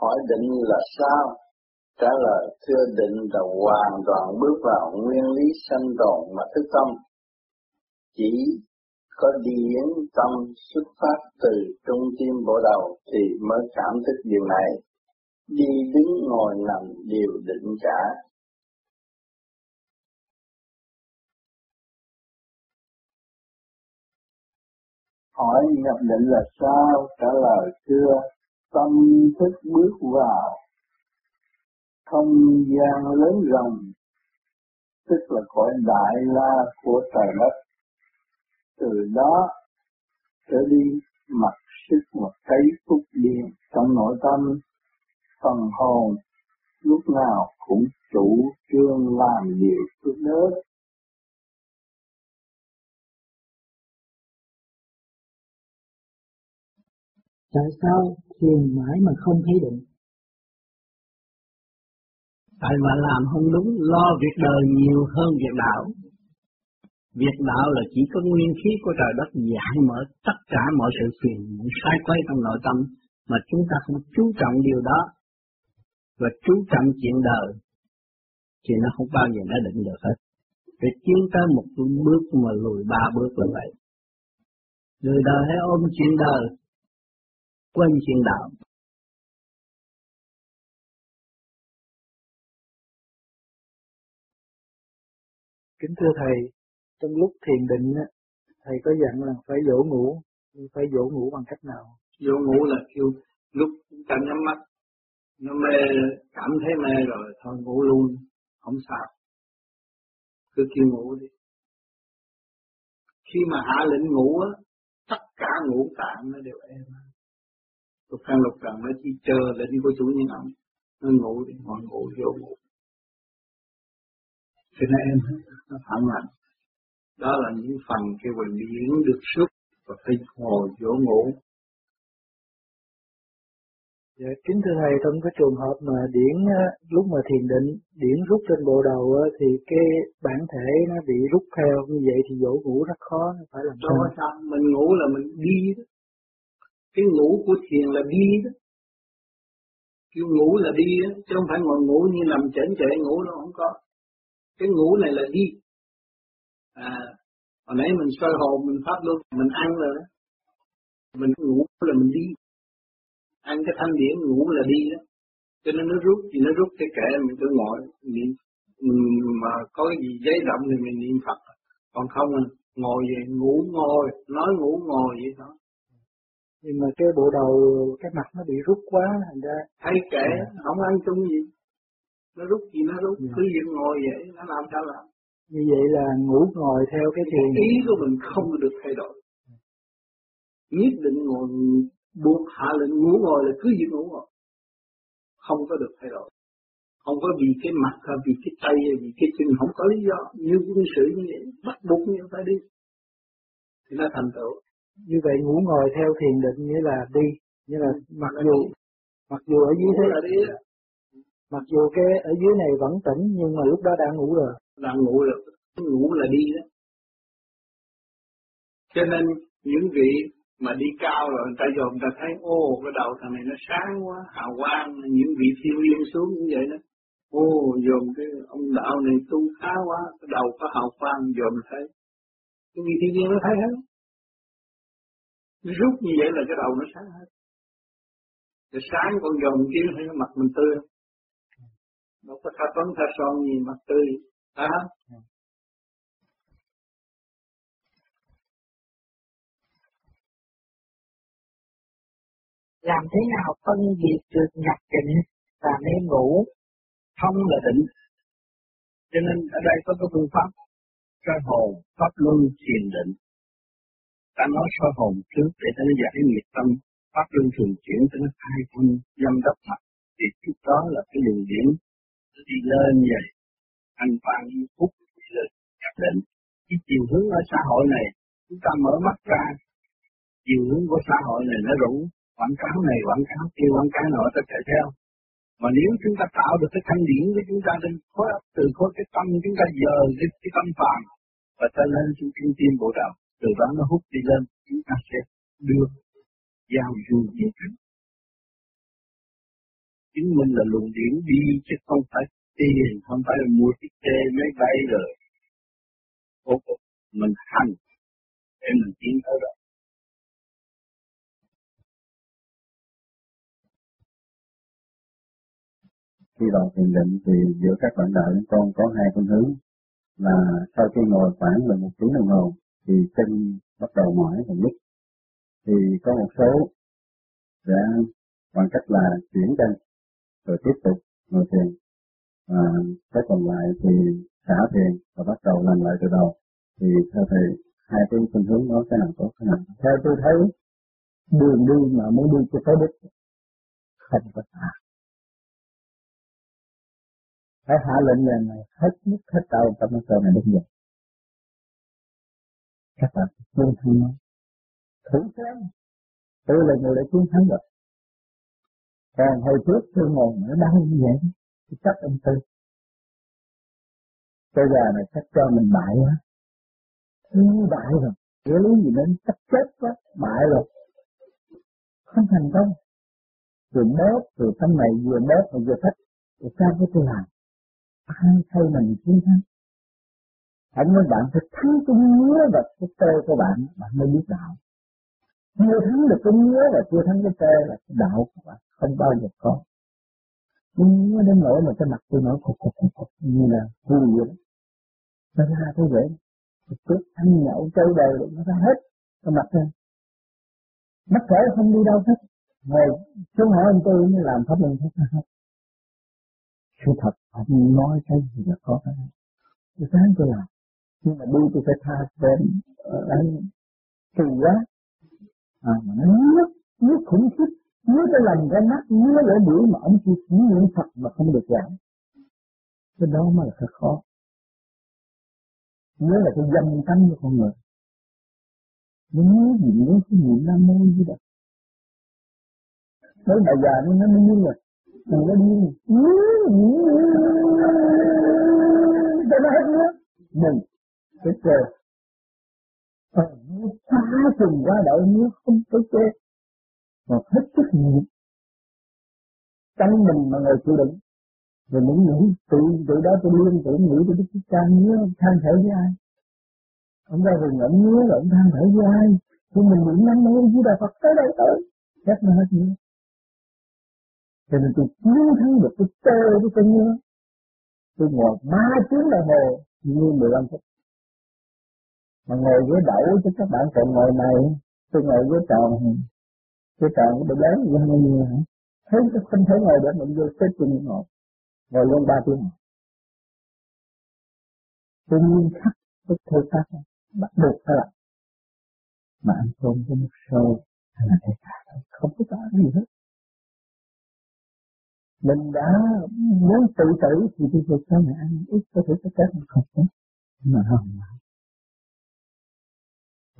hỏi định là sao? Trả lời, thưa định là hoàn toàn bước vào nguyên lý sanh tồn mà thức tâm. Chỉ có điển tâm xuất phát từ trung tim bộ đầu thì mới cảm thức điều này. Đi đứng ngồi nằm đều định cả. Hỏi nhập định là sao? Trả lời chưa tâm thức bước vào, không gian lớn rộng, tức là cõi đại la của trời đất. Từ đó trở đi, mặc sức một cái phúc điện trong nội tâm, phần hồn lúc nào cũng chủ trương làm điều phước đức. Tại sao? Thiền mãi mà không thấy định tại mà làm không đúng, lo việc đời nhiều hơn việc đạo. Việc đạo là chỉ có nguyên khí của trời đất giải mở tất cả mọi sự phiền sai quay trong nội tâm, mà chúng ta không chú trọng điều đó. Và chú trọng chuyện đời, thì nó không bao giờ nó định được hết. Để tiến tới một bước mà lùi ba bước là vậy. Người đời hãy ôm chuyện đời quên chuyện đạo Kính thưa Thầy, trong lúc thiền định, Thầy có dặn là phải dỗ ngủ, phải dỗ ngủ bằng cách nào? Dỗ ngủ là kêu lúc ta nhắm mắt, nó mê, cảm thấy mê rồi, thôi ngủ luôn, không sao. Cứ kêu ngủ đi. Khi mà hạ lệnh ngủ á, tất cả ngũ tạng nó đều êm. Lục căn lục trần nó chỉ chờ lệnh của chủ nhân ông. Nó ngủ đi, ngồi ngủ, vô ngủ cho nên nó phản mạnh đó là những phần cái quyền điển được xuất và phải ngồi chỗ ngủ Dạ, kính thưa thầy trong cái trường hợp mà điển lúc mà thiền định điển rút trên bộ đầu thì cái bản thể nó bị rút theo như vậy thì dỗ ngủ rất khó phải làm sao? sao mình ngủ là mình đi đó cái ngủ của thiền là đi đó. Kêu ngủ là đi đó chứ không phải ngồi ngủ như nằm chảnh chệ ngủ đâu không có. Cái ngủ này là đi. À hồi nãy mình soi hồn mình pháp luôn mình ăn rồi đó. Mình ngủ là mình đi. Ăn cái thanh điển ngủ là đi đó. Cho nên nó rút thì nó rút cái kệ mình cứ ngồi niệm. Mà có cái gì giấy động thì mình niệm phật. Còn không à, ngồi về ngủ ngồi nói ngủ ngồi vậy thôi nhưng mà cái bộ đầu cái mặt nó bị rút quá thành ra thay kệ không ăn chung gì. Nó rút gì nó rút yeah. cứ dựng ngồi vậy nó làm sao làm? Như vậy là ngủ ngồi theo cái thiền. Ý của mình không được thay đổi. Nhất định ngồi buộc hạ lệnh ngủ ngồi là cứ dựng ngủ ngồi. Không có được thay đổi. Không có vì cái mặt hay vì cái tay hay vì cái chân không có lý do. Như quân sự như vậy bắt buộc như phải đi. Thì nó thành tựu như vậy ngủ ngồi theo thiền định như là đi như là mặc dù mặc dù ở dưới thế Mặc dù cái ở dưới này vẫn tỉnh nhưng mà lúc đó đã ngủ rồi. Đã ngủ rồi, ngủ là đi đó. Cho nên những vị mà đi cao rồi người ta dồn người ta thấy ô cái đầu thằng này nó sáng quá, hào quang, những vị thiên liên xuống như vậy đó. Ô dồn cái ông đạo này tu khá quá, cái đầu có hào quang dồn thấy. Cái vị thiên liên nó thấy hết. Rút như vậy là cái đầu nó sáng hết. Cái sáng con dồn kia thấy cái mặt mình tươi. Đâu có tha tuấn tha son gì mặt tươi. À. làm thế nào phân biệt được nhập định và mê ngủ? Không là định. Cho nên ở đây có cái phương pháp soi hồn pháp luân thiền định ta nói soi hồn trước để ta giải nghiệp tâm pháp luân thường chuyển cho nó khai quân dâm đắp mặt. Thì trước đó là cái đường điểm nó đi lên vậy anh phản phúc đi lên nhập định. Cái chiều hướng ở xã hội này chúng ta mở mắt ra chiều hướng của xã hội này nó rủ quảng cáo này quảng cáo kia quảng cáo nọ ta chạy theo. Mà nếu chúng ta tạo được cái thanh điển của chúng ta trên khối từ khối cái tâm chúng ta giờ cái, cái tâm phàm và ta lên trên trung tim bộ đạo từ đó nó hút đi lên chúng ta sẽ đưa giao du với chứng minh là luồng điển đi chứ không phải tiền, không phải là mua chiếc xe máy bay rồi. Cuối cực mình hành để mình tiến tới đó. Khi vào thiền định thì giữa các bạn đạo chúng con có hai phương hướng là sau khi ngồi khoảng là một tiếng đồng hồ thì chân bắt đầu mỏi và nhức. Thì có một số sẽ bằng cách là chuyển chân rồi tiếp tục ngồi thiền. Và cái còn lại thì xả thiền và bắt đầu làm lại từ đầu. Thì theo thầy, hai cái phương hướng đó cái nào tốt cái nào theo tôi thấy, đường đi mà muốn đi cho tới đích không có xa phải hạ lệnh lần này hết mức hết đầu trong cái này đúng dậy các bạn chiến thắng nó. Thử xem tôi là người đã chiến thắng rồi. Còn hồi trước, tôi ngồi nó đau như vậy, thì chắc ông tư. Bây giờ này chắc cho mình bại quá. Thứ bại rồi. Nghĩa lý gì nên chắc chết quá, bại rồi. Không thành công. Rồi bớt rồi tâm này, vừa bớt rồi vừa thích rồi sao có tôi làm? Ai thay mình chiến thắng? Anh nói bạn phải thắng cái ngứa và cái tê của bạn bạn mới biết đạo. Chưa thắng được cái ngứa và chưa thắng cái tê là cái đạo của bạn không bao giờ có. Nhưng ngứa đến nỗi mà cái mặt tôi nổi cục cục cục cục như là vui vậy đó nó ra thế vậy trước ăn nhậu chơi đời nó ra hết cái mặt ra. mắt khỏe không đi đâu hết. Ngồi xuống hỏi anh tôi mới làm pháp luân hết hết sự thật ông nói cái gì là có cái tôi sáng tôi làm nhưng mà đi tôi phải tha bên ờ, anh kỳ quá. À mà nó nước nước khủng khiếp, nước cái lòng cái mắt, nước lỗ mũi mà ông chỉ chỉ niệm Phật mà không được giảng cái đó mới là cái khó. Nhớ là cái dâm tánh của con người. Nó nhớ gì nhớ cái niệm nam mô gì đó tới bà già nó nó như là đừng có điên cho nó hết nước. Mừng phải trời ờ, phá trùng qua đội nếu không có chê mà hết sức nhiều tránh mình mà người chịu đựng. Rồi những nghĩ tự tự đó tôi liên tưởng nghĩ tôi biết cha nhớ than thở với ai? Ông ra rừng ông nhớ là ông than thở với ai? Thì mình niệm năm mươi với đạo Phật tới đây tới hết nó hết nhớ cho nên tôi chiến thắng được cái tơ của tôi nhớ. Tôi ngồi ba tiếng đồng hồ như mười lăm phút mà ngồi ghế đậu chứ các bạn còn ngồi này, tôi ngồi ghế tròn. Ghế tròn có bị lớn như bao nhiêu hả? Thấy, không thể ngồi được, mình vô xếp trên ngồi. Ngồi luôn ba tiếng. Tôi nhiên khắc cái thời khắc bắt buộc phải làm. Mà anh cơm có một sôi hay là cái cả không có cái gì hết. Mình đã muốn tự tử thì tôi vượt sao mà ăn ít có thể có chết không có. Mà không mà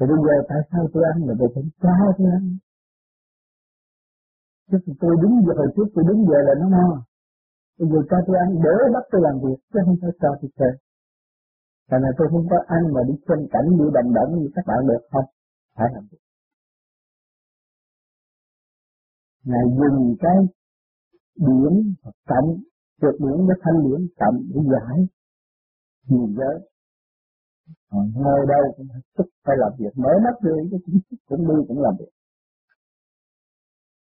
thì bây giờ tại sao tôi ăn là tôi phải cha tôi ăn chứ tôi đứng giờ hồi trước tôi đứng giờ là nó no bây giờ cha tôi ăn để bắt tôi làm việc, chứ không phải cho tôi chơi Tại là tôi không có ăn mà đi xem cảnh, đi đầm đẫn như các bạn được không? Phải làm việc. Ngài dùng cái điểm hoặc cộng trượt điểm với thanh điểm cộng để giải nhiều giới còn đâu cũng phải sức phải làm việc. Mới mắt đi cái cũng cũng đi cũng làm việc.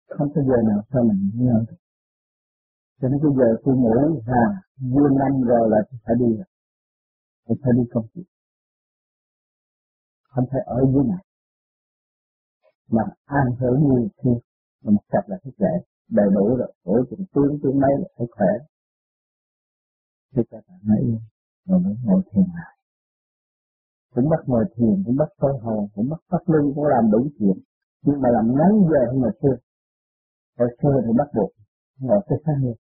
Không có giờ nào sao mình nhớ được cho nên cái giờ tôi ngủ à vui năm rồi là tôi phải đi rồi. Tôi phải đi công việc. Không thể ở dưới này. Mà an hưởng như khi mình sạch là thức dậy, đầy đủ rồi. Tuổi chừng tiếng tiếng mấy là thấy khỏe. Thì các bạn hãy yên rồi mới ngồi thiền lại cũng bắt ngồi thiền, cũng bắt soi hồ cũng bắt phát lưng cũng làm đủ chuyện. Nhưng mà làm ngắn giờ hơn ngày xưa hồi xưa thì bắt buộc ngồi tới sáng luôn.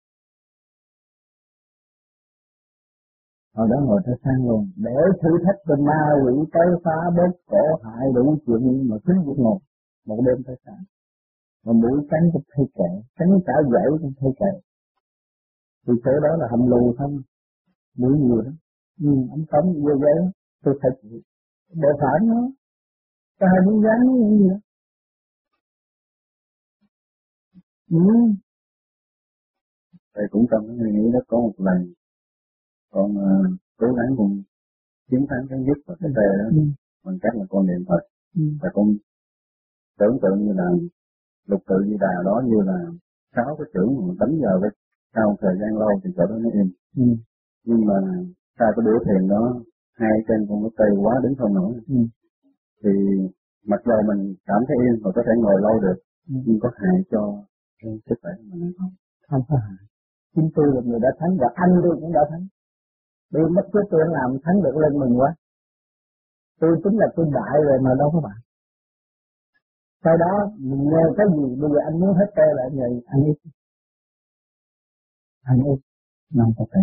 Hồi đó ngồi tới sáng luôn. Để thử thách cho ma quỷ tới phá bớt cổ hại đủ chuyện, nhưng mà cứ việc ngồi, một đêm tới sáng. Mà mũi cắn cũng thay kệ cắn cả dãy cũng thay kệ. Thì chỗ đó là hầm lù không? Mũi nhiều đó nhưng ống tống vô giới tôi phải chịu bộ phản nó ta hai miếng rắn như gì đó ừ. thầy cũng trong cái nghĩ đó có một lần con uh, cố gắng cùng chiến thắng cái nhất và cái tê đó ừ. bằng cách là con niệm Phật ừ. và con tưởng tượng như là lục tự di đà đó như là sáu cái chữ mà đánh vào cái sau thời gian lâu thì chỗ đó nó im ừ. nhưng mà sau cái buổi thiền đó hai chân con nó tê quá đứng không nổi. Ừ. thì mặc dù mình cảm thấy yên và có thể ngồi lâu được ừ. nhưng có hại cho cái sức khỏe của mình không? Không có hại. Chính tôi là người đã thắng và anh tôi cũng đã thắng. Tôi mất chút tôi làm thắng được lên mình quá. Tôi tính là tôi đại rồi mà đâu có bạn sau đó mình nghe cái gì bây giờ anh muốn hết tê lại nhờ anh ấy. Anh ấy năm có tê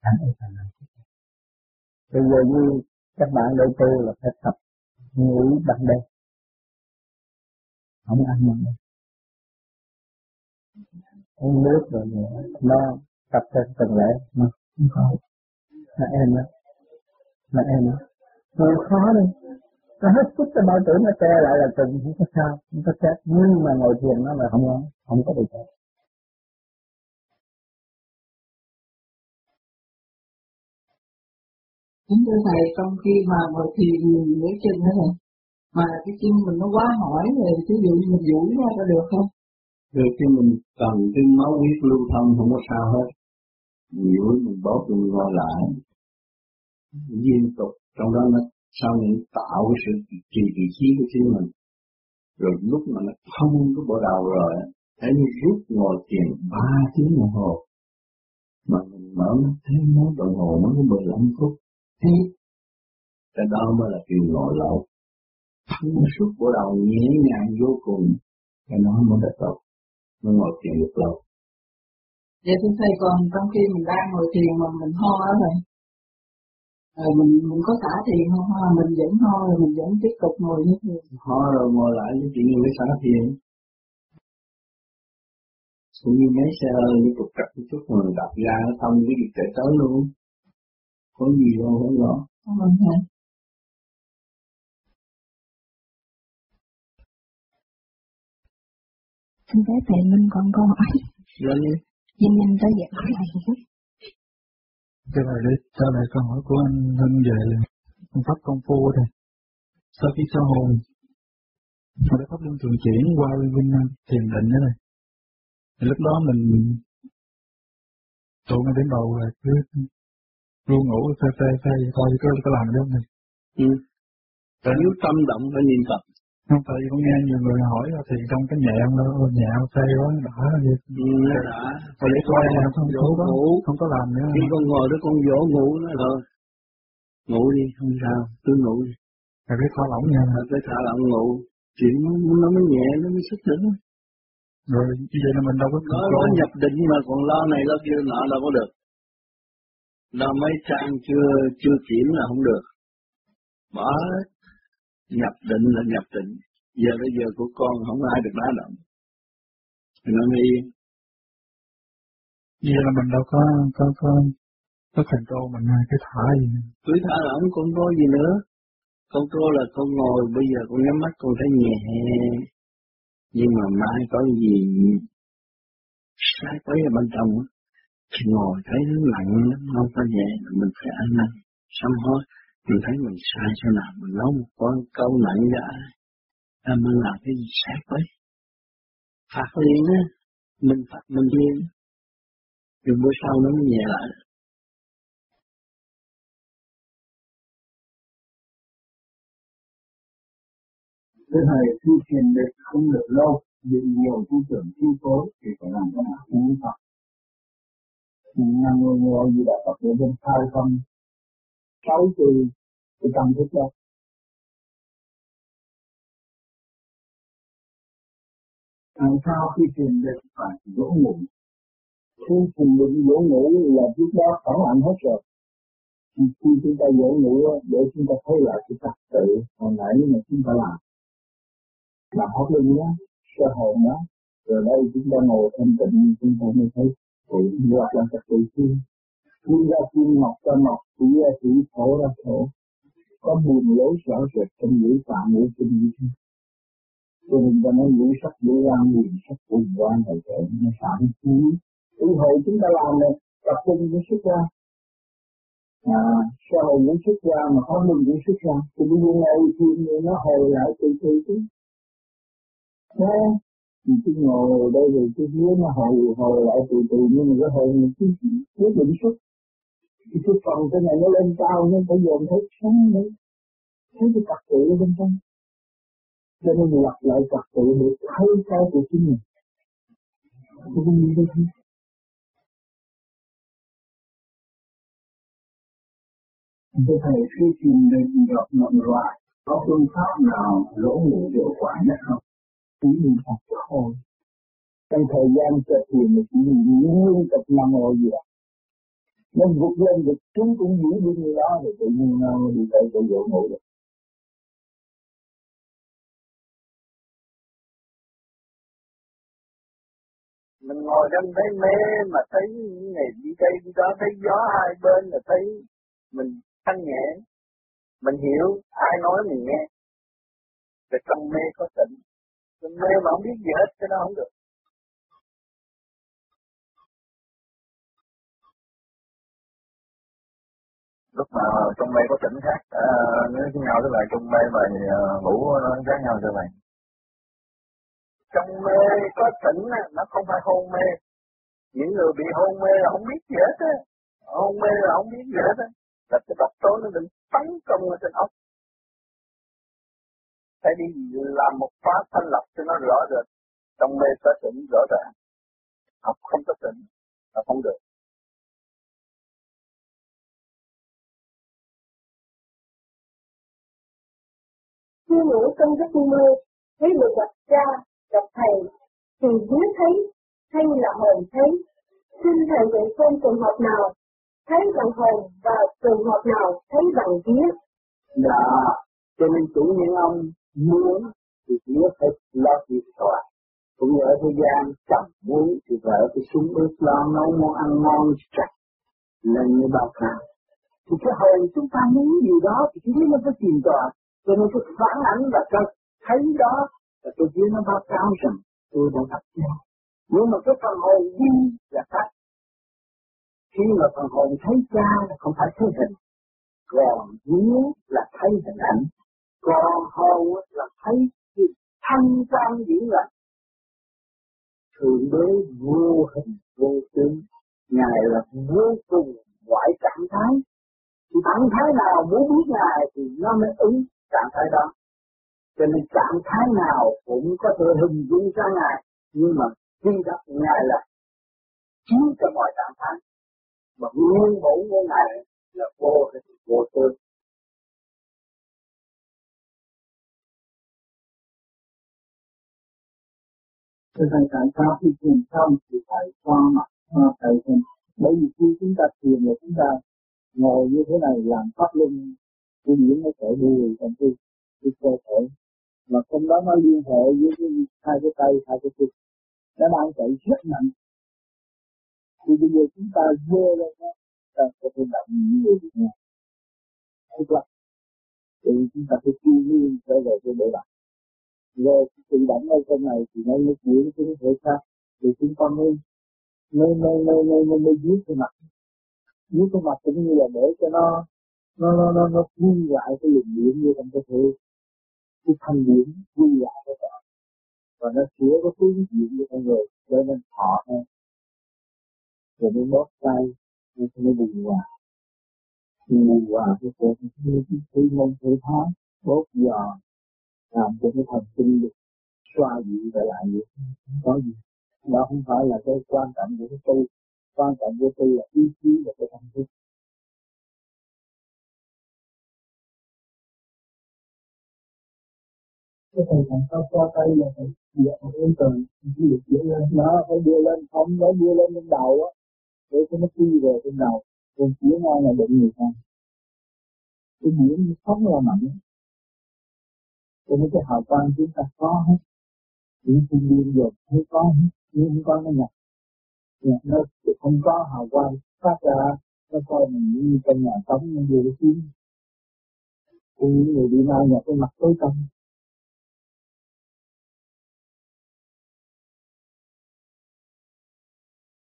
anh ấy phải làm bây giờ như các bạn đầu tu là phải tập ngủ ban đêm không ăn ban đêm uống nước rồi nó tập theo từng lễ. Mà, không có. Là em đó là em đó rồi khó đi. Nó hết sức cái bao tử nó che lại là từng không có sao, không có chết. Nhưng mà ngồi thiền nó là không có không có được chết. Kính thưa Thầy, trong khi mà ngồi thiền với chân đó thầy, mà cái chân mình nó quá hỏi rồi, ví dụ như mình duỗi ra có được không? Được khi mình cần cái máu huyết lưu thông không có sao hết. Mình duỗi mình bóp mình ngồi lại. Liên tục, trong đó nó sau những tạo cái sự trì vị trí của chính mình. Rồi lúc mà nó thông cái bộ đầu rồi, thấy như rút ngồi thiền ba tiếng đồng hồ. Mà mình mở mắt thấy nó đồng hồ nó có 15 phút thế cái đó mới là chuyện ngồi lâu. Thông suốt của đầu nhẹ nhàng vô cùng cái đó mới là tốt mới ngồi thiền được lâu. Vậy thưa thầy còn trong khi mình đang ngồi thiền mà mình ho á thầy? Rồi mình mình có xả thiền không? Ha mình vẫn ho rồi mình vẫn tiếp tục ngồi như thế ho rồi ngồi lại cái chuyện mới xả thiền. Cũng như mấy xe hơi như trục trặc một chút mà đạp ra nó thông cái việc chạy tới luôn có gì đâu vâng thầy Xin phép thầy Minh còn câu hỏi. Lên đi. Nhanh nhanh tới giờ hỏi này. Cái này để trả lời câu hỏi của anh Hưng về phương pháp công phu đây. Sau khi sơ hồn, mà đã pháp luân thường chuyển qua vinh thiền định đó này. Thì lúc đó mình tụ ngay đến đầu là cứ luôn ngủ phê phê vậy thôi có có làm được không thầy? Ừ. Nếu tâm động phải niệm tập. Không tại con nghe nhiều người hỏi thì trong cái nhẹ đó nhẹ phê quá đã vậy. Ừ, đã. Rồi để coi là không dỗ ngủ. Không có làm nữa. Khi con ngồi đó con dỗ ngủ nó rồi. Ngủ đi, không sao, cứ ngủ đi. Rồi cái thả lỏng nha. Rồi cái thả lỏng ngủ. Chuyện nó, mới nhẹ, nó mới sức nữa. Rồi như vậy là mình đâu có... Nó, nó nhập định mà còn lo này lo kia nọ đâu có được nó mấy trang chưa chưa kiểm là không được. Bỏ nhập định là nhập định. Giờ bây giờ của con không ai được đá động. Thì nó mới yên vậy là mình đâu có có có có control mình cái thả gì cứ thả lỏng con có gì nữa. Con trô là con ngồi bây giờ con nhắm mắt con thấy nhẹ. Nhưng mà mai có gì? Sai quấy ở bên trong khi ngồi thấy nó lạnh lắm, không có nhẹ, mình phải ăn năn, sám hối. Mình thấy mình sai chỗ nào, mình nói một con câu nặng ra à, mình làm cái gì sai quá. Phạt liền á, mình phạt mình liền. Rồi bữa sau nó mới nhẹ lại. Thưa Thầy, tu thiền định không được lâu, bị nhiều tư tưởng chi phối thì phải làm thế nào cũng Phật nam mô ngô di đà phật của bên khai tâm sáu từ cái tâm thức đó. Làm sao khi thiền định phải dỗ ngủ khi thiền định dỗ ngủ là trước đó phản ảnh hết rồi. Khi chúng ta dỗ ngủ để chúng ta thấy lại cái trật tự hồi nãy mà chúng ta làm. Làm hết lưng đó, sơ hồn đó. Rồi đây chúng ta ngồi thanh tịnh, chúng ta mới thấy tự hoặc là trật tự thiên thiên ra thiên ngọc ra ngọc chỉ ra chỉ thổ ra thổ. Có buồn lối rõ rệt trong ngữ phạm ngữ kinh như thế cho nên ta nói ngũ sắc ngũ quan quyền sắc cùng quan thời kệ nó phản khí ý hội chúng ta làm này, tập trung cái xuất ra à sau hồi muốn xuất ra mà không mình cũng xuất ra thì bây giờ ngồi thiền thì nó hồi lại từ từ chứ. Thế thì cứ ngồi ở đây rồi cái dưới nó hồi hồi lại từ từ nhưng mà cái hồi mình cứ quyết định xuất. Thì cái phần cái này nó lên cao nó phải dồn thấy sống đấy. Thấy cái trật tự ở bên trong. Cho nên lặp lại trật tự để thấy cái của chính mình. Tôi không gì. Đâu Thưa Thầy, khi tìm được gặp mọi loại, có phương pháp nào lỗ ngủ hiệu quả nhất không? Chỉ niệm Phật thôi. Trong thời gian cho hiện thì chỉ liên tục nằm ngồi gì đó. nên vượt lên được chúng cũng giữ đi như đó thì tự nhiên nó đi tới chỗ dỗ ngủ được. mình ngồi trong thấy mê mà thấy ngày đi đây đi đó, thấy gió hai bên là thấy mình thanh nhẹ, mình hiểu ai nói mình nghe về trong mê có tỉnh trong mê mà không biết gì hết cho nó không được. Lúc mà trong mê có tỉnh khác à, nếu với nhau tức là trong mê mà ngủ nó khác nhau cho mày trong mê có tỉnh nó không phải hôn mê. Những người bị hôn mê là không biết gì hết á. Hôn mê là không biết gì hết á. Là cái độc tố nó định tấn công ở trên óc phải đi làm một pháp thanh lập cho nó rõ được trong mê có tỉnh rõ ràng. Học không có tỉnh là không được. Khi ngủ trong giấc mơ thấy được gặp cha gặp thầy thì vía thấy hay là hồn thấy. Xin thầy dạy con trường hợp nào thấy bằng hồn và trường hợp nào thấy bằng vía. Dạ cho nên chủ nhân ông muốn thì nhớ phải lo việc tòa cũng như ở thế gian chồng muốn thì vợ phải xuống bếp lo nấu món ăn ngon sạch lên như bao cao thì cái hồn chúng ta muốn gì đó thì cái vía nó phải tìm tòa cho nên cái phản ảnh là cái thấy đó là tôi biết nó báo cáo rằng tôi đã gặp nhau. Nhưng mà cái phần hồn đi là khác. Khi mà phần hồn thấy cha là không phải thấy hình. Còn vía là thấy hình ảnh. Còn hồn là thấy cái thanh tâm diễn là Thượng đế vô hình vô tướng. Ngài là vô cùng ngoại trạng thái. Thì trạng thái nào muốn biết Ngài thì nó mới ứng trạng thái đó. Cho nên trạng thái nào cũng có thể hình dung ra Ngài, nhưng mà khi gặp Ngài là chiếu cho mọi trạng thái. Mà nguyên bổn của Ngài là vô hình vô tướng Cho nên tại sao khi thiền xong thì phải qua mặt, xoa tay chân. Bởi vì khi chúng ta thiền là chúng ta ngồi như thế này làm pháp luân, cái điểm nó sẽ đuôi trong cái, cái cơ thể mà trong đó nó liên hệ với cái, hai cái tay hai cái chân nó đang chạy rất mạnh thì bây giờ chúng ta dơ lên nó ta có thể động như thế này tức là thì chúng ta phải chuyên nhiên trở về cái bể bạc rồi tự động ở trong này thì nó mới chuyển cái thể xác thì chúng ta mới mới mới mới mới mới, mới viết cái mặt. Viết cái mặt cũng như là để cho nó nó nó nó nó quy lại cái luồng điểm như trong cơ thể cái thanh điểm quy lại cái đó và nó sửa cái phương diện của con người cho nên thọ hơn rồi mới bóp tay nó mới bùn hòa. Thì bùn hòa cái cuộc như cái cái môn thể thao bóp giò làm cho cái thần kinh được. Xoa dịu trở lại vậy có gì? Đó không phải là cái quan trọng của cái tu quan trọng của tu là ý chí và cái tâm thức. Cái thầy làm sao qua tay là phải dựa vào cái trời cái lực đưa lên. Nó phải đưa lên không, nó đưa lên trên đầu á, để cho nó đi về trên đầu. Còn phía ngoài là định người ta. Cái nhiễm sống là mạnh cho nên cái hào quang chúng ta có hết. Những thiên nhiên dược thấy có hết, nhưng không có nó nhập nhập nó không có hào quang phát ra, nó coi mình như trong nhà tắm như vừa kiếm thì những người bị ma nhập cái mặt tối tăm.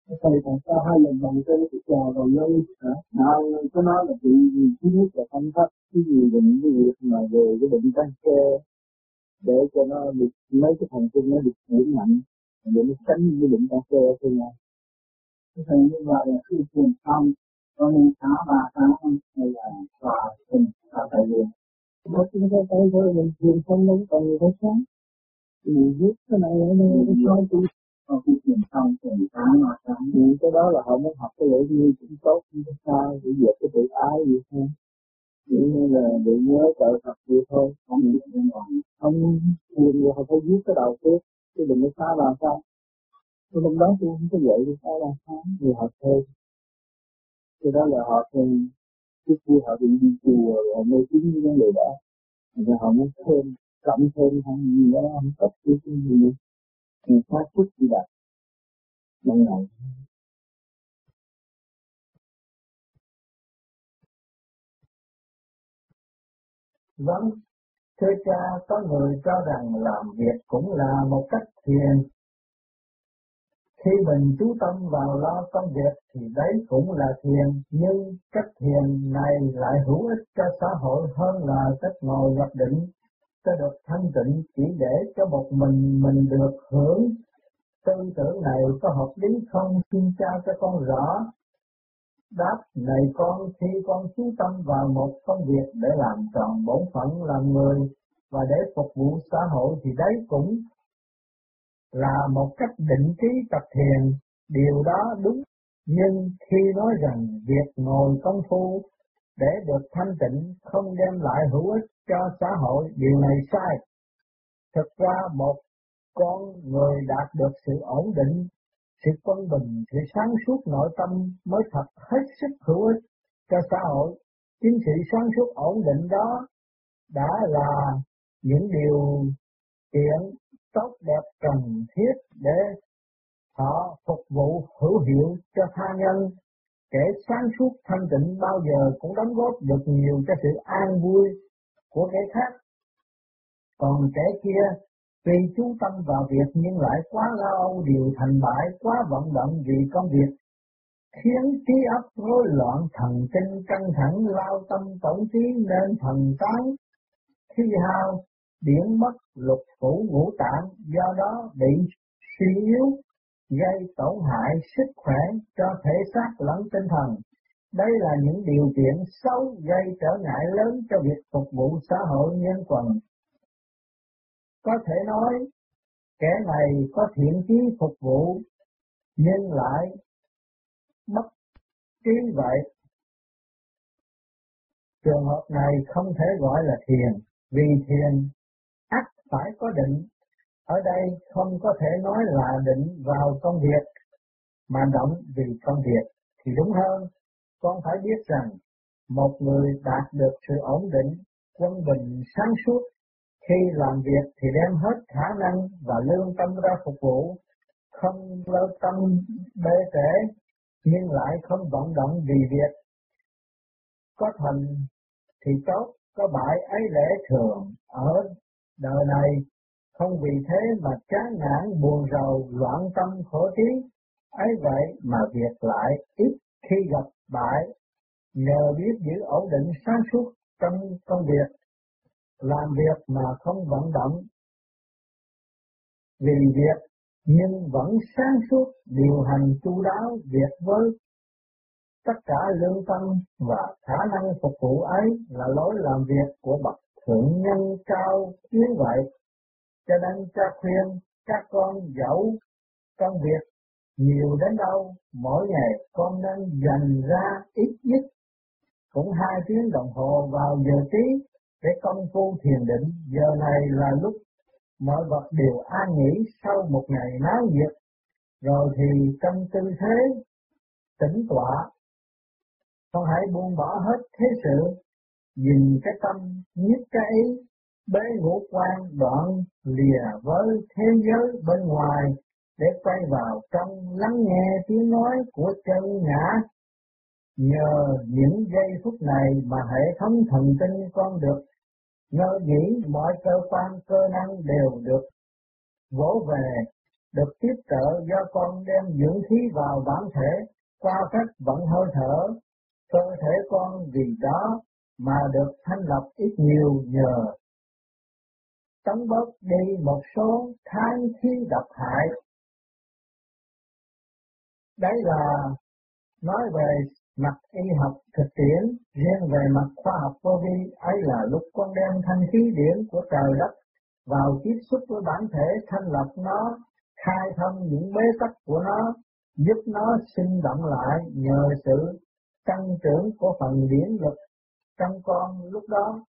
Thầy còn sao hai lần bằng trên cái trò rồi hả? Nào, có nói là bị thứ nhất là tâm thấp, cái gì về những cái việc mà về cái bệnh tăng xe để cho nó được mấy cái thần kinh nó được vững mạnh để nó tránh những cái bệnh tăng xe thôi nha. Thầy như vậy là khi truyền xong có nên xá ba tháng hay là xóa tình xóa tại liền. Nó chúng ta thấy thôi mình truyền xong nó còn nhiều cái sáng. Thì viết cái này ở đây cái sao tôi sau khi truyền xong thì sáng mà sáng những cái đó là họ muốn học cái lễ nghi cũng tốt có sao chỉ việc cái tự ái gì thôi. Chỉ như là bị nhớ trợ Phật vậy thôi. Không biết bên ngoài. Không truyền rồi họ phải viết cái đầu trước chứ đừng có xa làm sao. Tôi hôm đó tôi không có dạy tôi xa làm sao vì họ thêm cái đó là họ thêm trước kia họ bị đi chùa họ mê tín với vấn đề đó. Rồi họ muốn thêm cộng thêm không gì đó không tập cái gì khi phát xuất gì đạt năng lượng Vâng, thưa cha, có người cho rằng làm việc cũng là một cách thiền. Khi mình chú tâm vào lo công việc thì đấy cũng là thiền, nhưng cách thiền này lại hữu ích cho xã hội hơn là cách ngồi nhập định ta được thanh tịnh chỉ để cho một mình mình được hưởng. Tư tưởng này có hợp lý không? Xin cha cho con rõ. Đáp, này con, khi con chú tâm vào một công việc để làm tròn bổn phận làm người và để phục vụ xã hội thì đấy cũng là một cách định trí tập thiền. Điều đó đúng, nhưng khi nói rằng việc ngồi công phu để được thanh tịnh không đem lại hữu ích cho xã hội, điều này sai. Thực ra một con người đạt được sự ổn định, sự quân bình, sự sáng suốt nội tâm mới thật hết sức hữu ích cho xã hội. Chính sự sáng suốt ổn định đó đã là những điều kiện tốt đẹp cần thiết để họ phục vụ hữu hiệu cho tha nhân. Kẻ sáng suốt thanh tịnh bao giờ cũng đóng góp được nhiều cho sự an vui của kẻ khác. Còn kẻ kia vì chú tâm vào việc nhưng lại quá lo âu điều thành bại, quá vận động vì công việc, khiến trí óc rối loạn thần kinh căng thẳng lao tâm tổn trí nên thần tán khi hao điển mất lục phủ ngũ tạng do đó bị suy yếu gây tổn hại sức khỏe cho thể xác lẫn tinh thần đây là những điều kiện xấu gây trở ngại lớn cho việc phục vụ xã hội nhân quần. Có thể nói, kẻ này có thiện chí phục vụ, nhưng lại bất trí vậy. Trường hợp này không thể gọi là thiền, vì thiền ắt phải có định. Ở đây không có thể nói là định vào công việc, mà động vì công việc thì đúng hơn con phải biết rằng một người đạt được sự ổn định, quân bình, sáng suốt, khi làm việc thì đem hết khả năng và lương tâm ra phục vụ, không lơ tâm bê trễ, nhưng lại không vận động vì việc. Có thành thì tốt, có bại ấy lẽ thường ở đời này, không vì thế mà chán nản buồn rầu loạn tâm khổ trí, ấy vậy mà việc lại ít khi gặp bại, nhờ biết giữ ổn định sáng suốt trong công việc, làm việc mà không vận động. Vì việc nhưng vẫn sáng suốt điều hành chu đáo việc với tất cả lương tâm và khả năng phục vụ ấy là lối làm việc của bậc thượng nhân cao như vậy cho nên cha khuyên các con dẫu công việc nhiều đến đâu, mỗi ngày con nên dành ra ít nhất cũng hai tiếng đồng hồ vào giờ tí để công phu thiền định. Giờ này là lúc mọi vật đều an nghỉ sau một ngày náo nhiệt, rồi thì trong tư thế tĩnh tọa, con hãy buông bỏ hết thế sự, nhìn cái tâm, nhất cái ý, bế ngũ quan đoạn lìa với thế giới bên ngoài để quay vào trong lắng nghe tiếng nói của chân ngã. Nhờ những giây phút này mà hệ thống thần kinh con được, ngơ nghĩ mọi cơ quan cơ năng đều được vỗ về, được tiếp trợ do con đem dưỡng khí vào bản thể qua cách vận hơi thở. Cơ thể con vì đó mà được thanh lập ít nhiều nhờ tống bớt đi một số tháng khí độc hại. Đấy là nói về mặt y học thực tiễn, riêng về mặt khoa học vô vi, ấy là lúc con đem thanh khí điển của trời đất vào tiếp xúc với bản thể thanh lập nó, khai thông những bế tắc của nó, giúp nó sinh động lại nhờ sự tăng trưởng của phần điển lực trong con lúc đó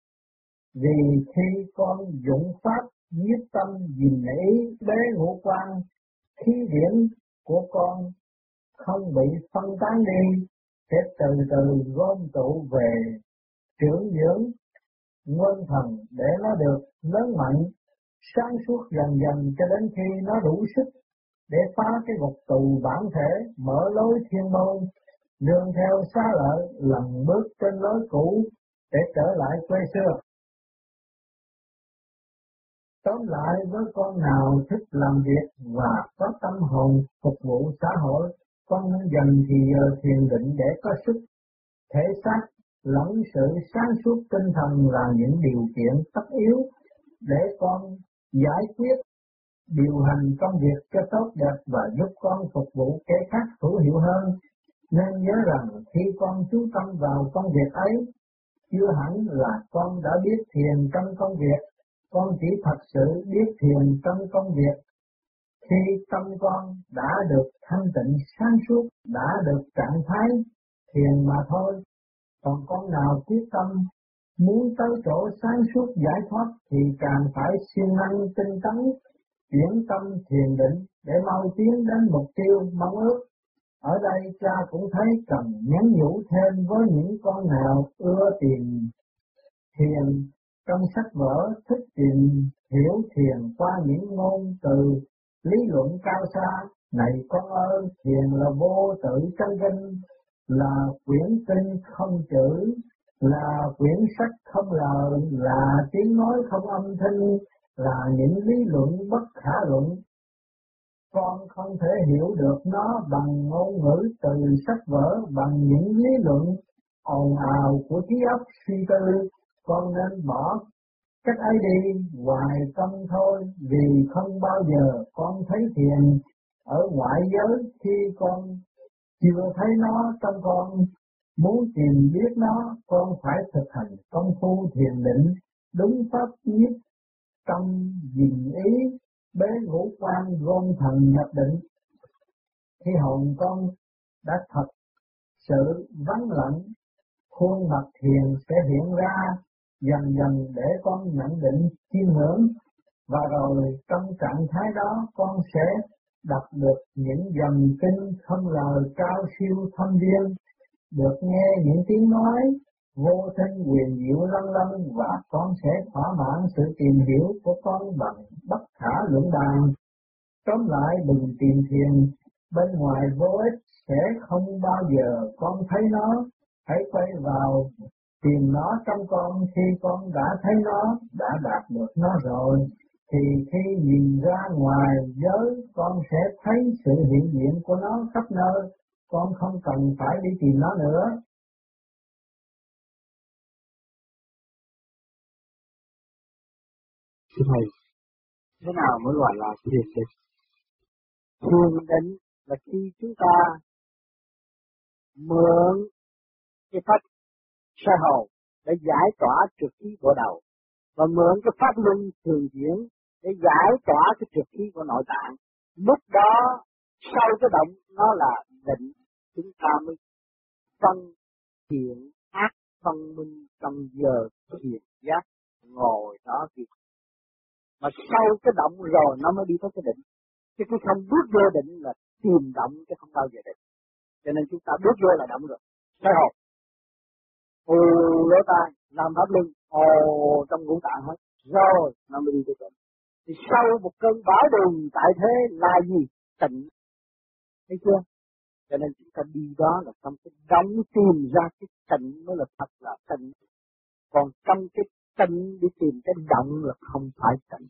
vì khi con dụng pháp nhiếp tâm nhìn ý bế ngũ quan, khí điển của con không bị phân tán đi, sẽ từ từ gom tụ về trưởng dưỡng nguyên thần để nó được lớn mạnh, sáng suốt dần dần cho đến khi nó đủ sức để phá cái ngục tù bản thể, mở lối thiên môn, đường theo xá lợi lần bước trên lối cũ để trở lại quê xưa. Tóm lại với con nào thích làm việc và có tâm hồn phục vụ xã hội, con nên dành thì giờ thiền định để có sức. Thể xác lẫn sự sáng suốt tinh thần là những điều kiện tất yếu để con giải quyết điều hành công việc cho tốt đẹp và giúp con phục vụ kẻ khác hữu hiệu hơn. Nên nhớ rằng khi con chú tâm vào công việc ấy, chưa hẳn là con đã biết thiền trong công việc con chỉ thật sự biết thiền trong công việc. Khi tâm con đã được thanh tịnh sáng suốt, đã được trạng thái thiền mà thôi. Còn con nào quyết tâm muốn tới chỗ sáng suốt giải thoát thì càng phải siêng năng tinh tấn, chuyển tâm thiền định để mau tiến đến mục tiêu mong ước. Ở đây cha cũng thấy cần nhắn nhủ thêm với những con nào ưa tìm thiền trong sách vở thích tìm hiểu thiền qua những ngôn từ lý luận cao xa, này con ơi, thiền là vô tự chân kinh, là quyển kinh không chữ, là quyển sách không lời, là tiếng nói không âm thanh, là những lý luận bất khả luận. Con không thể hiểu được nó bằng ngôn ngữ từ sách vở, bằng những lý luận ồn ào của trí óc suy tư, con nên bỏ cách ấy đi hoài tâm thôi, vì không bao giờ con thấy thiền ở ngoại giới khi con chưa thấy nó trong con muốn tìm biết nó, con phải thực hành công phu thiền định, đúng pháp nhiếp tâm dình ý, bế ngũ quan gom thần nhập định. Khi hồn con đã thật sự vắng lặng, khuôn mặt thiền sẽ hiện ra dần dần để con nhận định chiêm ngưỡng và rồi trong trạng thái đó con sẽ đọc được những dòng kinh không lời cao siêu thâm viên, được nghe những tiếng nói vô thanh quyền diệu lân lân và con sẽ thỏa mãn sự tìm hiểu của con bằng bất khả luận bàn. Tóm lại đừng tìm thiền bên ngoài vô ích sẽ không bao giờ con thấy nó, hãy quay vào tìm nó trong con khi con đã thấy nó, đã đạt được nó rồi, thì khi nhìn ra ngoài giới con sẽ thấy sự hiện diện của nó khắp nơi, con không cần phải đi tìm nó nữa. Thưa Thầy, thế nào mới gọi là thiền định? Thiền định là khi chúng ta mượn cái pháp sơ hồn để giải tỏa trực khí của đầu và mượn cái pháp luân thường diễn để giải tỏa cái trực khí của nội tạng. Lúc đó, sau cái động, nó là định, chúng ta mới phân thiện ác, phân minh trong giờ thiền giác, ngồi đó thì mà sau cái động rồi, nó mới đi tới cái định. Chứ cái không bước vô định là tìm động chứ không bao giờ định. Cho nên chúng ta bước vô là động rồi. Sai hồn từ lỗ tai làm pháp luân ồ, trong ngũ tạng hết. Rồi, nó mới đi tới tỉnh thì sau một cơn bão đường tại thế là gì? Tỉnh. Thấy chưa? Cho nên chúng ta đi đó là trong cái đóng tìm ra cái tỉnh mới là thật là tỉnh. Còn trong cái tỉnh đi tìm cái động là không phải tỉnh.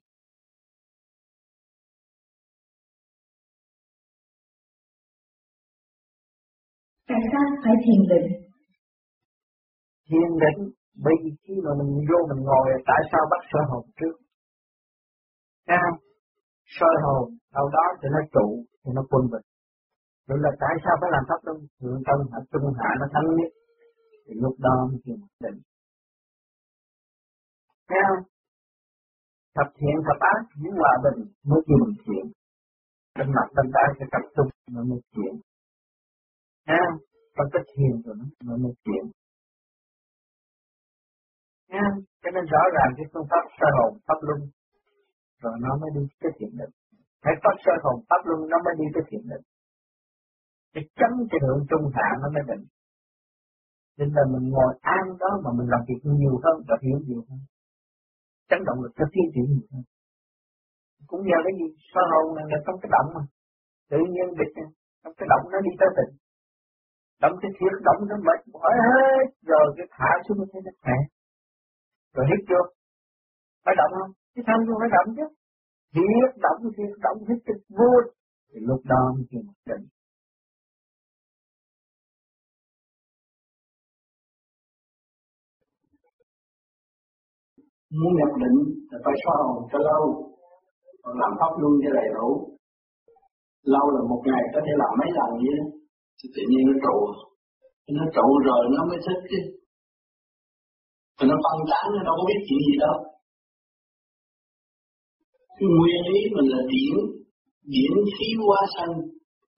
Tại sao phải thiền định. Thiền định bởi vì khi mà mình vô mình ngồi, tại sao bắt soi hồn trước? Thấy không? Soi hồn, đâu đó thì nó trụ, thì nó quân bình. Vậy là tại sao phải làm pháp luân thượng tâm hạ trung hạ nó thắng nhất? Thì lúc đó mới thiền định. Thấy không? Thập thiện, thập ác, những hòa bình mới kêu thiện. Trên mặt bên ta sẽ tập trung, nó mới thiện. Thấy không? Trong cái thiền rồi nó mới thiện. Nha, cho nên rõ ràng cái phương pháp sơ hồn pháp luân rồi nó mới đi cái thiện định. Phải pháp sơ hồn pháp luân nó mới đi cái thiện định. để chấm cái hưởng trung hạ nó mới định. Nên là mình ngồi an đó mà mình làm việc nhiều hơn và hiểu nhiều hơn. Chấn động lực cho tiến triển nhiều hơn. Cũng nhờ cái gì? Sơ hồn này là trong cái động mà. Tự nhiên định trong cái động nó đi tới định. Động cái thiết động nó mệt mỏi hết rồi cái thả xuống nó thấy nó khỏe rồi hít chưa? Phải động không? Cái thân không phải động chứ. Hít, động thì động, hít cho vui. Thì lúc đó mới kêu một định. Muốn nhập định là phải xóa hồn cho lâu. Còn làm pháp luôn cho đầy đủ. Lâu là một ngày có thể làm mấy lần vậy đó. Thì tự nhiên nó trụ. Nó trụ rồi nó mới thích chứ thì nó phân tán, nó đâu có biết chuyện gì đâu. Cái nguyên lý mình là điển điển khí hóa sanh.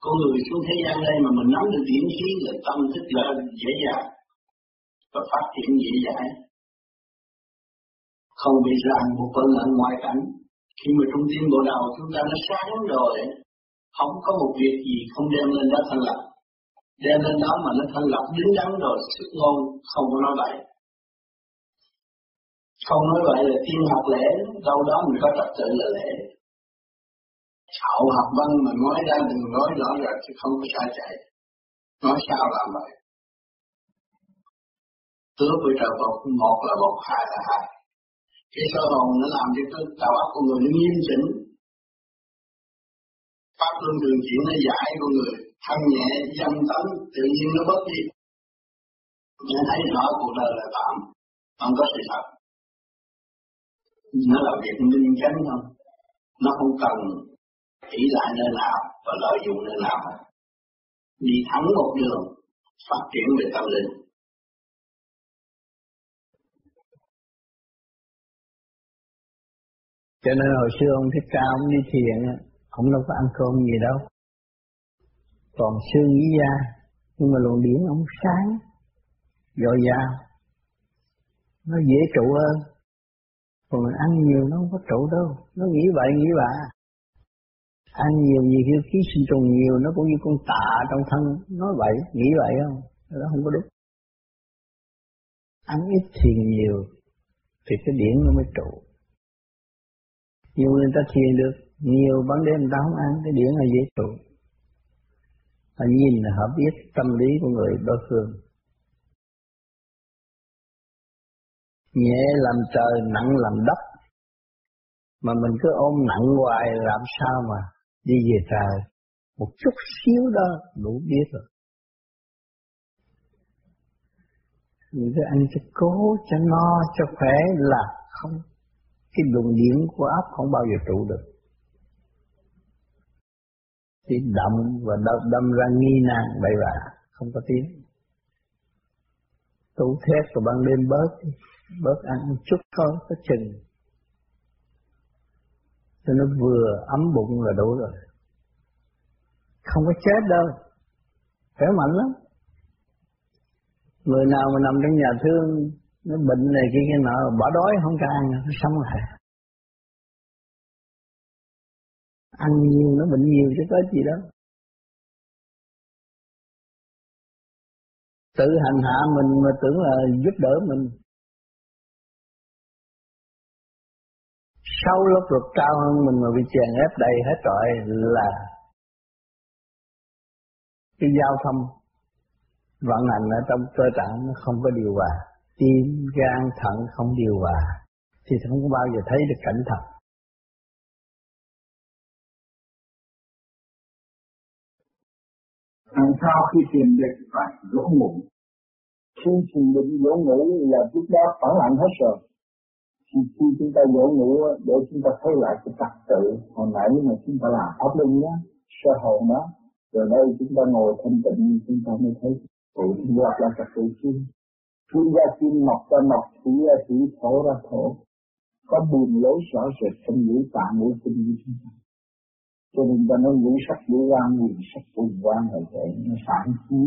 Con người xuống thế gian đây mà mình nắm được điển khí là tâm thức là dễ dàng và phát triển dễ dãi. Không bị ràng buộc bởi ở ngoại cảnh. Khi mà trung tâm bộ đầu chúng ta nó sáng rồi, không có một việc gì không đem lên đó thành lập. Đem lên đó mà nó thành lập đứng đắn rồi, sức ngôn không có nói bậy không nói vậy là tiên học lễ, đâu đó mình có trật tự là lễ. Hậu học văn mà nói ra đừng nói rõ ràng thì không có sai chạy. Nói sao làm vậy? tướng với trời một, một là một, hai là hai. Cái sơ hồn nó làm cho cái đầu óc của người nó nghiêm chỉnh. Pháp luân thường chuyển nó giải con người, thân nhẹ, dâm tấn tự nhiên nó bất đi. Để thấy rõ cuộc đời là tạm, không có sự thật nó là việc minh chánh không? Nó không cần chỉ lại nơi nào và lợi dụng nơi nào đi thẳng một đường phát triển về tâm linh. Cho nên hồi xưa ông thích ca ông đi thiền ông đâu có ăn cơm gì đâu. Còn xương ý da nhưng mà luồng điển ông sáng, dồi dào. Nó dễ trụ hơn còn mình ăn nhiều nó không có trụ đâu. Nó nghĩ vậy, nghĩ bạ ăn nhiều nhiều khi ký sinh trùng nhiều, nó cũng như con tạ trong thân. Nói vậy, nghĩ vậy không? Nó không có đúng. Ăn ít thiền nhiều thì cái điển nó mới trụ. Nhiều người ta thiền được nhiều ban đêm người ta không ăn, cái điển là dễ trụ. Và nhìn là họ biết tâm lý của người đối phương. Nhẹ làm trời nặng làm đất. Mà mình cứ ôm nặng hoài làm sao mà đi về trời? Một chút xíu đó đủ biết rồi. Mình cứ ăn cho cố cho no cho khỏe là không. Cái luồng điện của óc không bao giờ trụ được. Thì đậm và đâm, đâm ra nghi nan vậy là không có tiếng. Tu thét rồi ban đêm bớt bớt ăn một chút thôi, có chừng. Cho nó vừa ấm bụng là đủ rồi. Không có chết đâu. Khỏe mạnh lắm. Người nào mà nằm trong nhà thương, nó bệnh này kia kia nọ, bỏ đói không cho ăn, nó sống lại. Ăn nhiều nó bệnh nhiều chứ có gì đâu. Tự hành hạ mình mà tưởng là giúp đỡ mình. Sau lớp luật cao hơn mình mà bị chèn ép đầy hết rồi là cái giao thông vận hành ở trong cơ trạng nó không có điều hòa. Tim, gan, thận không điều hòa. Thì không có bao giờ thấy được cảnh thật. Làm sao khi tìm được phải lỗ ngủ, khi tìm được lỗ ngủ là lúc đó phản lặng hết rồi khi, khi chúng ta dỗ ngủ để chúng ta thấy lại cái trật tự hồi nãy mà chúng ta làm pháp luân nhá sơ hồn đó rồi đây chúng ta ngồi thanh tịnh chúng ta mới thấy tự sinh hoạt là trật tự chi Chuyên gia kim mọc ra mọc, thủy ra thủy, thổ ra thổ. Có buồn lối rõ rệt trong ngũ tạng ngũ kinh như chúng ta. Cho nên ta nói ngũ sắc ngũ quan, ngũ sắc ngũ quan là vậy, nó phản khí.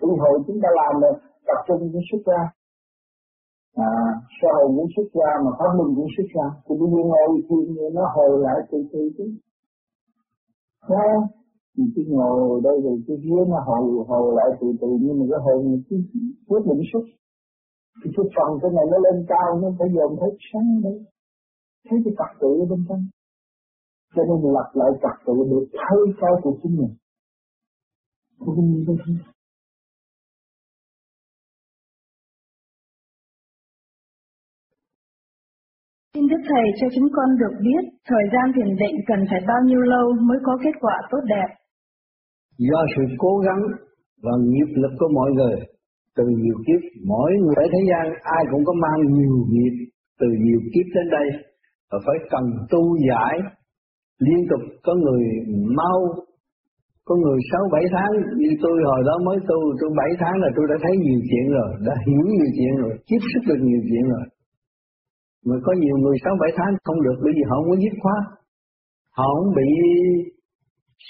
Cái hồi chúng ta làm là tập trung cái xuất ra. À, sau hồi muốn xuất ra mà pháp minh cũng xuất ra. Thì bây giờ ngồi thiền nó hồi lại từ từ chứ. ha? Thì cứ ngồi đây rồi cái phía nó hồi hồi lại từ từ nhưng mà cái hồi cứ quyết định xuất thì cái phần cái này nó lên cao nó phải dồn thấy sáng đấy thấy cái trật tự ở bên trong cho nên lập lại trật tự để thay cao của chính mình của mình bên Xin Đức Thầy cho chúng con được biết, thời gian thiền định cần phải bao nhiêu lâu mới có kết quả tốt đẹp. Do sự cố gắng và nghiệp lực của mọi người, từ nhiều kiếp, mỗi người ở thế gian, ai cũng có mang nhiều nghiệp, từ nhiều kiếp đến đây, và phải cần tu giải liên tục có người mau, có người sáu bảy tháng, như tôi hồi đó mới tu, tôi bảy tháng là tôi đã thấy nhiều chuyện rồi, đã hiểu nhiều chuyện rồi, tiếp xúc được nhiều chuyện rồi mà có nhiều người sáu bảy tháng không được bởi vì họ không có dứt khoát. Họ không bị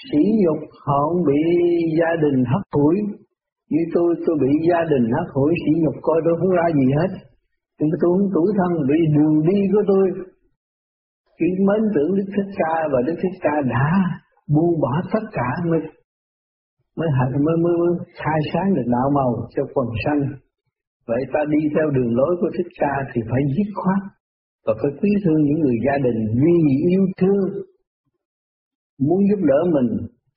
sỉ nhục họ không bị gia đình hấp hủi. Như tôi tôi bị gia đình hắt hủi sỉ nhục coi tôi không ra gì hết. Nhưng mà tôi không tuổi thân vì đường đi của tôi. Chỉ mến tưởng Đức Thích Ca và Đức Thích Ca đã buông bỏ tất cả mới mới mới mới, mới khai sáng được đạo màu cho quần sanh. Vậy ta đi theo đường lối của Thích Ca thì phải dứt khoát và phải quý thương những người gia đình vì yêu thương. Muốn giúp đỡ mình,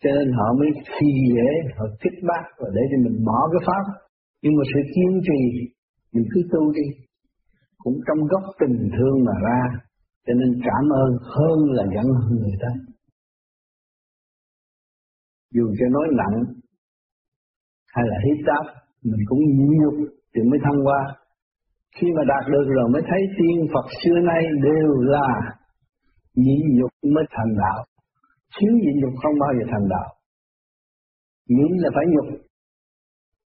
cho nên họ mới khi dễ, họ kích bác và để cho mình bỏ cái pháp. Nhưng mà sự kiên trì, mình cứ tu đi. Cũng trong góc tình thương mà ra, cho nên cảm ơn hơn là giận hơn người ta. Dù cho nói nặng hay là hiếp đáp mình cũng nhịn nhục thì mới thăng qua khi mà đạt được rồi mới thấy tiên Phật xưa nay đều là nhịn nhục mới thành đạo. Thiếu nhịn nhục không bao giờ thành đạo. Nhịn là phải nhục.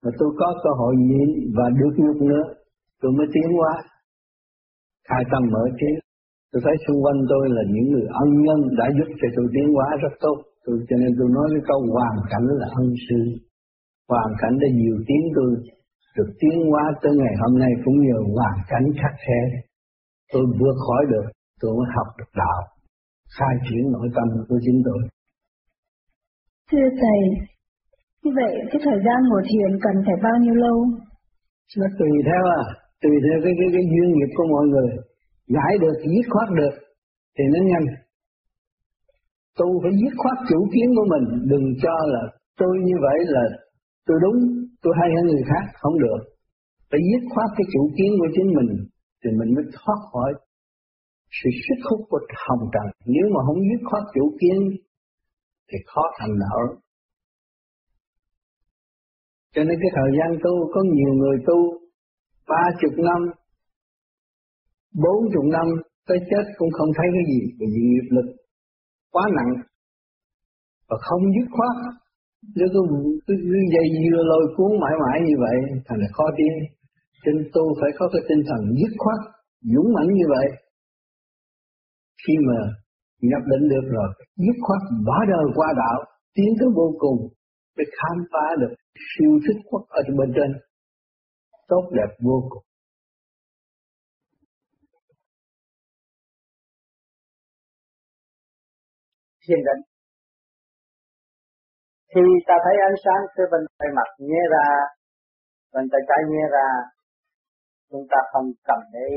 Mà tôi có cơ hội nhịn và được nhục nữa, tôi mới tiến qua khai tâm mở trí. Tôi thấy xung quanh tôi là những người ân nhân đã giúp cho tôi tiến hóa rất tốt. Tôi, cho nên tôi nói cái câu hoàn cảnh là ân sư. Hoàn cảnh đã nhiều tiếng tôi được tiến hóa tới ngày hôm nay cũng nhờ hoàn cảnh khắc khe tôi vượt khỏi được tôi mới học được đạo khai triển nội tâm của chính tôi. Thưa Thầy, như vậy cái thời gian ngồi thiền cần phải bao nhiêu lâu? Nó tùy theo à, tùy theo cái cái, cái duyên nghiệp của mọi người. Giải được, dứt khoát được thì nó nhanh. Tu phải dứt khoát chủ kiến của mình, đừng cho là tôi như vậy là tôi đúng, tôi hay hơn người khác, không được. Phải dứt khoát cái chủ kiến của chính mình thì mình mới thoát khỏi sự sức hút của hồng trần. Nếu mà không dứt khoát chủ kiến thì khó thành đạo. Cho nên cái thời gian tu có nhiều người tu ba chục năm bốn chục năm tới chết cũng không thấy cái gì bởi vì nghiệp lực quá nặng. Và không dứt khoát nếu cứ, cứ, cứ dây dưa lôi cuốn mãi mãi như vậy thành là khó tiến trên tu phải có cái tinh thần dứt khoát dũng mãnh như vậy. Khi mà nhập định được rồi dứt khoát bỏ đời qua đạo tiến tới vô cùng để khám phá được siêu thức quốc ở bên trên. Tốt đẹp vô cùng. Thiền định khi ta thấy ánh sáng từ bên tay mặt nhé ra, bên tay trái nhé ra, chúng ta không cần để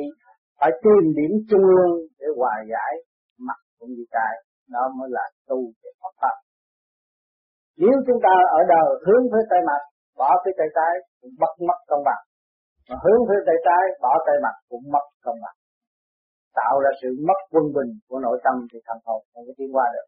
phải tìm điểm trung ương để hòa giải mặt cũng như trái. Đó mới là tu để phát pháp. Nếu chúng ta ở đời hướng phía tay mặt, bỏ phía tay trái cũng mất mất công bằng. Mà hướng phía tay trái, bỏ tay mặt cũng mất công bằng. Tạo ra sự mất quân bình của nội tâm thì thằng hồn không có tiến qua được.